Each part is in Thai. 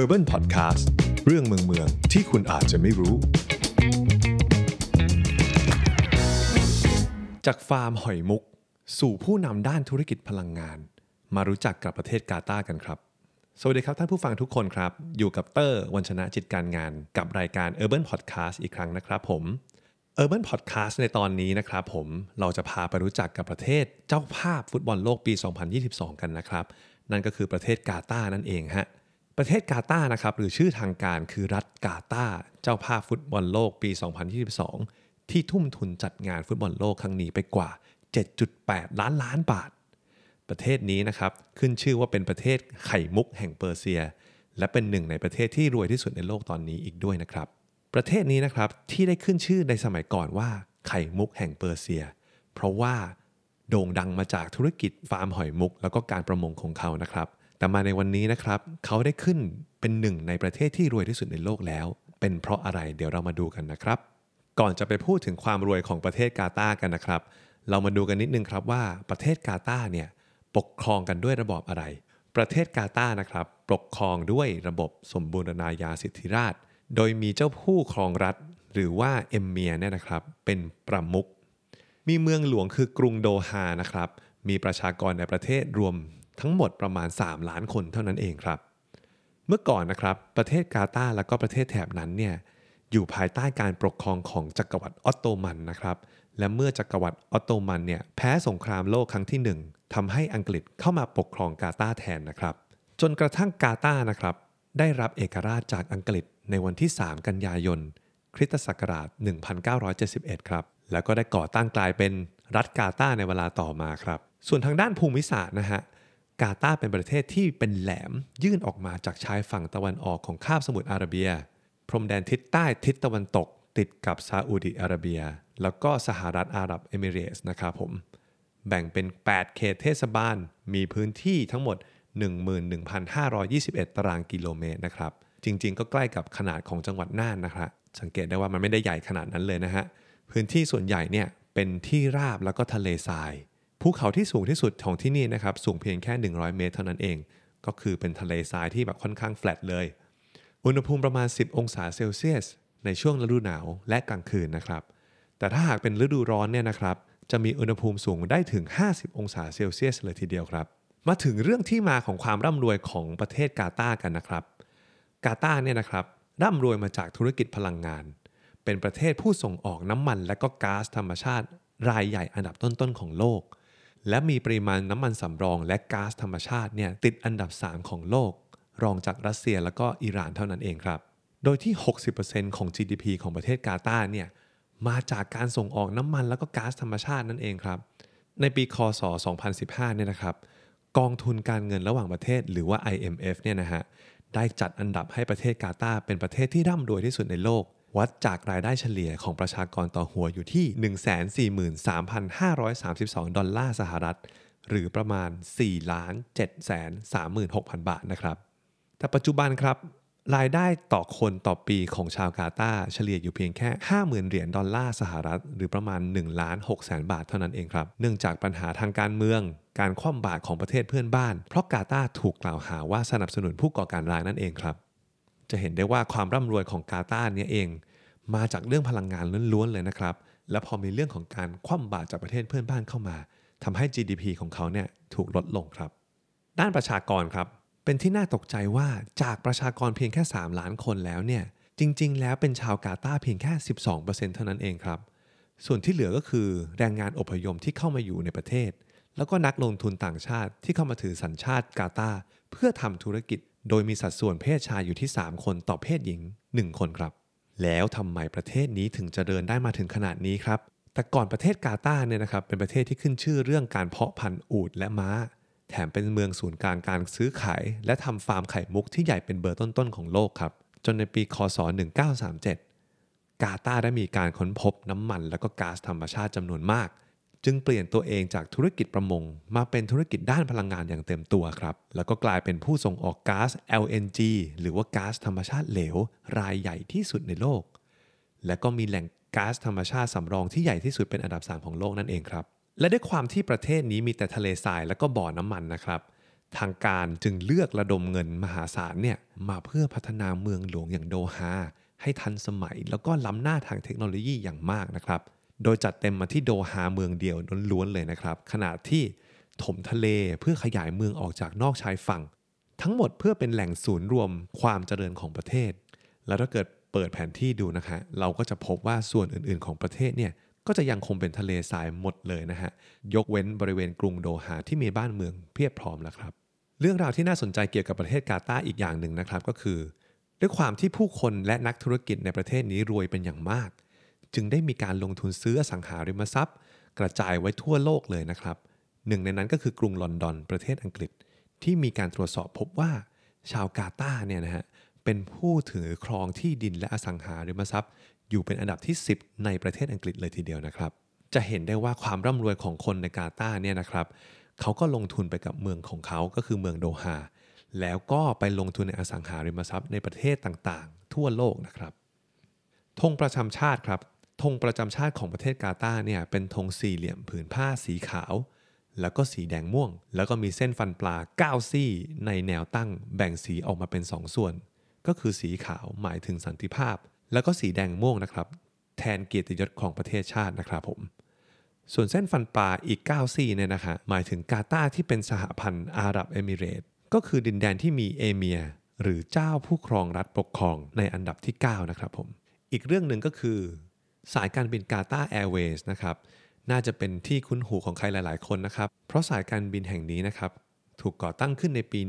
Urban Podcast เรื่องเมืองเมืองที่คุณอาจจะไม่รู้ จากฟาร์มหอยมุก สู่ผู้นำด้านธุรกิจพลังงาน มารู้จักกับประเทศกาตาร์กันครับ สวัสดีครับท่านผู้ฟังทุกคนครับ อยู่กับเตอร์วันชนะจิตการงาน กับรายการ Urban Podcast อีกครั้งนะครับผม Urban Podcast ในตอนนี้นะครับผมเราจะพาไปรู้จักกับประเทศเจ้าภาพฟุตบอลโลกปี 2022 กันนะครับ นั่นก็คือประเทศกาตาร์นั่นเองฮะ ประเทศกาตาร์นะครับหรือชื่อทางการคือรัฐกาตาร์เจ้าภาพฟุตบอลโลกปี 2022 ที่ทุ่มทุนจัดงานฟุตบอลโลกครั้งนี้ไปกว่า 7.8 ล้านล้านบาท ประเทศนี้นะครับขึ้นชื่อว่าเป็นประเทศไข่มุกแห่งเปอร์เซีย และเป็นหนึ่งในประเทศที่รวยที่สุดในโลกตอนนี้อีกด้วยนะครับ ประเทศนี้นะครับที่ได้ขึ้นชื่อในสมัยก่อนว่าไข่มุกแห่งเปอร์เซีย เพราะว่าโด่งดังมาจากธุรกิจฟาร์มหอยมุก แล้วก็การประมงของเขานะครับ แต่มาในวันนี้นะครับ เขาได้ขึ้นเป็นหนึ่งในประเทศที่รวยที่สุดในโลกแล้ว เป็นเพราะอะไรเดี๋ยวเรามาดูกันนะครับ ก่อนจะไปพูดถึงความรวยของประเทศกาตาร์กันนะครับ เรามาดูกันนิดนึงครับว่าประเทศกาตาร์เนี่ยปกครองกันด้วยระบอบอะไร ประเทศกาตาร์นะครับ ปกครองด้วยระบบสมบูรณาญาสิทธิราช โดยมีเจ้าผู้ครองรัฐ หรือว่าเอเมียร์เนี่ยนะครับ เป็นประมุขมีเมืองหลวงคือกรุงโดฮานะครับ มีประชากรในประเทศรวม ทั้งหมดประมาณ 3 ล้านคนเท่านั้นเองครับ เมื่อก่อนนะครับประเทศกาตาร์และก็ประเทศแถบนั้นเนี่ยอยู่ภายใต้การปกครองของจักรวรรดิออตโตมันนะครับและเมื่อจักรวรรดิออตโตมันเนี่ยแพ้สงครามโลกครั้งที่ 1ทำให้อังกฤษเข้ามาปกครองกาตาร์แทนนะครับ จนกระทั่งกาตาร์นะครับได้รับเอกราชจากอังกฤษในวันที่ 3 กันยายนคริสตศักราช 1971 ครับ แล้วก็ได้ก่อตั้งกลายเป็นรัฐกาตาร์ในเวลาต่อมาครับ ส่วนทางด้านภูมิศาสตร์นะฮะ กาตาร์เป็นประเทศที่เป็นแหลมยื่นออกมาจากชายฝั่งตะวันออกของคาบสมุทรอาระเบีย พรมแดนทิศใต้ทิศตะวันตก ติดกับซาอุดิอาระเบีย แล้วก็สหรัฐอาหรับเอมิเรตส์นะครับผม แบ่งเป็น 8 เขตเทศบาล มีพื้นที่ทั้งหมด 11,521 ตารางกิโลเมตรนะครับ จริงๆ ก็ใกล้กับขนาดของจังหวัดน่านนะครับ สังเกตได้ว่ามันไม่ได้ใหญ่ขนาดนั้นเลยนะฮะ พื้นที่ส่วนใหญ่เนี่ยเป็นที่ราบแล้วก็ทะเลทราย ภูเขาที่สูงที่สุดของที่นี่นะครับสูงเพียงแค่ 100 เมตรเท่านั้นเอง ก็คือเป็นทะเลทรายที่แบบค่อนข้างแฟลตเลย อุณหภูมิประมาณ 10 องศาเซลเซียส ในช่วงฤดูหนาวและกลางคืนนะครับ แต่ถ้าหากเป็นฤดูร้อนเนี่ยนะครับ จะมีอุณหภูมิสูงได้ถึง 50 องศาเซลเซียสเลยทีเดียวครับ มาถึงเรื่องที่มาของความร่ำรวยของประเทศกาตาร์กันนะครับ กาตาร์เนี่ยนะครับร่ำรวยมาจากธุรกิจพลังงาน เป็นประเทศผู้ส่งออกน้ำมันและก็ก๊าซธรรมชาติรายใหญ่อันดับต้นๆของโลก และมีปริมาณน้ำมันสำรองและก๊าซธรรมชาติเนี่ยติดอันดับ 3 ของโลก รองจากรัสเซียแล้วก็อิหร่านเท่านั้นเองครับ โดยที่ 60%ของ GDP ของประเทศกาตาร์เนี่ยมาจากการส่งออกน้ำมันแล้วก็ก๊าซธรรมชาตินั่นเองครับ ในปีคศ 2015 เนี่ยนะครับ กองทุนการเงินระหว่างประเทศหรือว่า IMF เนี่ยนะฮะได้จัดอันดับให้ประเทศกาตาร์เป็นประเทศที่ร่ำรวยที่สุดในโลก วัดจากรายได้เฉลี่ยของประชากรต่อหัวอยู่ที่ 143,532 ดอลลาร์สหรัฐ หรือประมาณ 4 ล้าน7 3 6 0 0 0บาทนะครับ แต่ปัจจุบันครับรายได้ต่อคนต่อปีของชาวกาตาร์เฉลี่ยอยู่เพียงแค่ 50,000 เหรียญดอลลาร์สหรัฐ หรือประมาณ1ล้าน6แสนบาทเท่านั้นเองครับ เนื่องจากปัญหาทางการเมือง การคว่ำบาตรของประเทศเพื่อนบ้าน เพราะกาตาร์ถูกกล่าวหาว่าสนับสนุนผู้ก่อการร้ายนั่นเองครับ จะเห็นได้ว่าความร่ำรวยของกาตาร์เนี่ยเอง มาจากเรื่องพลังงานล้วนๆเลยนะครับ และพอมีเรื่องของการคว่ำบาตรจากประเทศเพื่อนบ้านเข้ามาทำให้ GDP ของเขาเนี่ยถูกลดลงครับ ด้านประชากรครับ เป็นที่น่าตกใจว่าจากประชากรเพียงแค่ 3 ล้านคนแล้วเนี่ยจริง ๆ แล้วเป็นชาวกาตาร์เพียงแค่ 12%เท่านั้นเองครับ ส่วนที่เหลือก็คือแรงงานอพยพที่เข้ามาอยู่ในประเทศ แล้วก็นักลงทุนต่างชาติที่เข้ามาถือสัญชาติกาตาร์เพื่อทำธุรกิจ โดยมีสัดส่วนเพศชายอยู่ที่ 3 คนต่อเพศหญิง 1 คนครับ แล้วทำไมประเทศนี้ถึงจะเดินได้มาถึงขนาดนี้ครับ แต่ก่อนประเทศกาตาร์เนี่ยนะครับเป็นประเทศที่ขึ้นชื่อเรื่องการเพาะพันธุ์อูฐและม้า แถมเป็นเมืองศูนย์กลางการซื้อขาย และทำฟาร์มไข่มุกที่ใหญ่เป็นเบอร์ต้นๆของโลกครับ จนในปีคศ 1937 กาตาร์ได้มีการค้นพบน้ำมันและก็ก๊าซธรรมชาติจำนวนมาก จึงเปลี่ยนตัวเองจากธุรกิจประมง มาเป็นธุรกิจด้านพลังงานอย่างเต็มตัวครับ แล้วก็กลายเป็นผู้ส่งออกก๊าซ LNG หรือว่าก๊าซธรรมชาติเหลว รายใหญ่ที่สุดในโลก และก็มีแหล่งก๊าซธรรมชาติสำรองที่ใหญ่ที่สุดเป็นอันดับ 3 ของโลกนั่นเองครับ และด้วยความที่ประเทศนี้มีแต่ทะเลทรายและก็บ่อน้ำมันนะครับ ทางการจึงเลือกระดมเงินมหาศาลเนี่ยมาเพื่อพัฒนาเมืองหลวงอย่างโดฮาให้ทันสมัยแล้วก็ล้ำหน้าทางเทคโนโลยีอย่างมากนะครับ โดยจัดเต็มมาที่โดฮาเมืองเดียวล้วนๆเลยนะครับ ขณะที่ถมทะเลเพื่อขยายเมืองออกจากนอกชายฝั่ง ทั้งหมดเพื่อเป็นแหล่งศูนย์รวมความเจริญของประเทศ แล้วถ้าเกิดเปิดแผนที่ดูนะคะ เราก็จะพบว่าส่วนอื่นๆของประเทศเนี่ยก็จะยังคงเป็นทะเลทรายหมดเลยนะฮะ ยกเว้นบริเวณกรุงโดฮาที่มีบ้านเมืองเพียบพร้อมแล้วครับ เรื่องราวที่น่าสนใจเกี่ยวกับประเทศกาตาร์อีกอย่างหนึ่งนะครับก็คือ ด้วยความที่ผู้คนและนักธุรกิจในประเทศนี้รวยเป็นอย่างมาก จึงได้มีการลงทุนซื้ออสังหาริมทรัพย์ กระจายไว้ทั่วโลกเลยนะครับ หนึ่งในนั้นก็คือกรุงลอนดอนประเทศอังกฤษ ที่มีการตรวจสอบพบว่า ชาวกาตาร์เนี่ยนะฮะเป็นผู้ถือครองที่ดินและอสังหาริมทรัพย์ อยู่เป็นอันดับที่ 10 ในประเทศอังกฤษเลยทีเดียวนะครับ จะเห็นได้ว่าความร่ำรวยของคนในกาตาร์เนี่ยนะครับเขาก็ลงทุนไปกับเมืองของเขาก็คือเมืองโดฮาแล้วก็ไปลงทุนในอสังหาริมทรัพย์ในประเทศต่างๆ ทั่วโลกนะครับธงประจำชาติครับ ธงประจำชาติของประเทศกาตาร์เนี่ยเป็นธงสี่เหลี่ยมผืนผ้าสีขาว แล้วก็สีแดงม่วง แล้วก็มีเส้นฟันปลา 9 ซี่ ในแนวตั้งแบ่งสีออกมาเป็น2ส่วน ก็คือสีขาวหมายถึงสันติภาพ แล้วก็สีแดงม่วงนะครับ แทนเกียรติยศของประเทศชาตินะครับผม ส่วนเส้นฟันปลาอีก 9 ซี่เนี่ยนะคะหมายถึงกาตาร์ที่เป็นสหพันธ์อาหรับเอมิเรต์ก็คือดินแดนที่มีเอเมียหรือเจ้าผู้ครองรัฐปกครองในอันดับที่ 9 นะครับผม อีกเรื่องหนึ่งก็คือ สายการบินกาตาร์แอร์เวย์สนะครับน่าจะเป็นที่คุ้นหูของใครหลาย ๆ คนนะครับ เพราะสายการบินแห่งนี้นะครับ ถูกก่อตั้งขึ้นในปี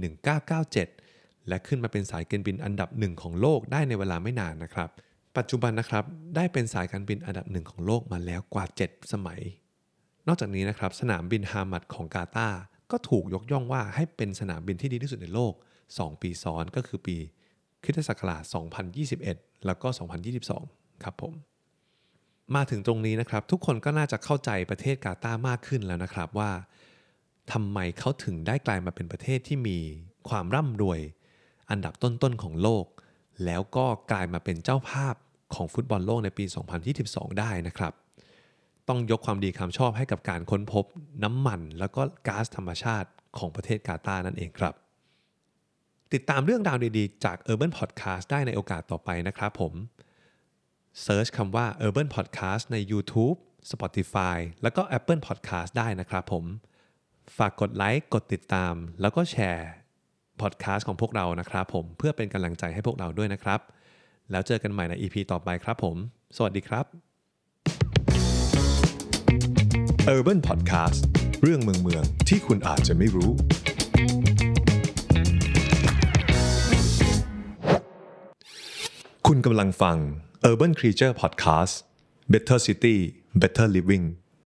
1997 และขึ้นมาเป็นสายการบินอันดับหนึ่งของโลกได้ในเวลาไม่นานนะครับ ปัจจุบันนะครับได้เป็นสายการบินอันดับหนึ่งของโลกมาแล้วกว่า 7 สมัย นอกจากนี้นะครับสนามบินฮามัดของกาตาร์ก็ถูกยกย่องว่าให้เป็นสนามบินที่ดีที่สุดในโลก 2 ปีซ้อนก็คือปีคริสตศักราช2021 แล้วก็ 2022 ครับผม มาถึงตรงนี้นะครับ ทุกคนก็น่าจะเข้าใจประเทศกาตาร์มากขึ้นแล้วนะครับว่าทำไมเขาถึงได้กลายมาเป็นประเทศที่มีความร่ำรวย อันดับต้นๆของโลก แล้วก็กลายมาเป็นเจ้าภาพของฟุตบอลโลกในปี 2022 ได้นะครับ ต้องยกความดีความชอบให้กับการค้นพบน้ำมัน แล้วก็ก๊าซธรรมชาติของประเทศกาตาร์นั่นเองครับ ติดตามเรื่องราวดีๆ จาก Urban Podcast ได้ในโอกาสต่อไปนะครับผม search คำว่า Urban Podcast ใน YouTube Spotify แล้วก็ Apple Podcast ได้นะครับผม ฝากกดไลค์กดติดตาม แล้วก็แชร์พอดแคสต์ของพวกเรานะครับผมเพื่อเป็นกำลังใจให้พวกเราด้วยนะครับ แล้วเจอกันใหม่ใน EP ต่อไปครับผม สวัสดีครับ Urban Podcast เรื่องเมืองเมืองที่คุณอาจจะไม่รู้ คุณกำลังฟัง Urban Creature Podcast Better City Better Living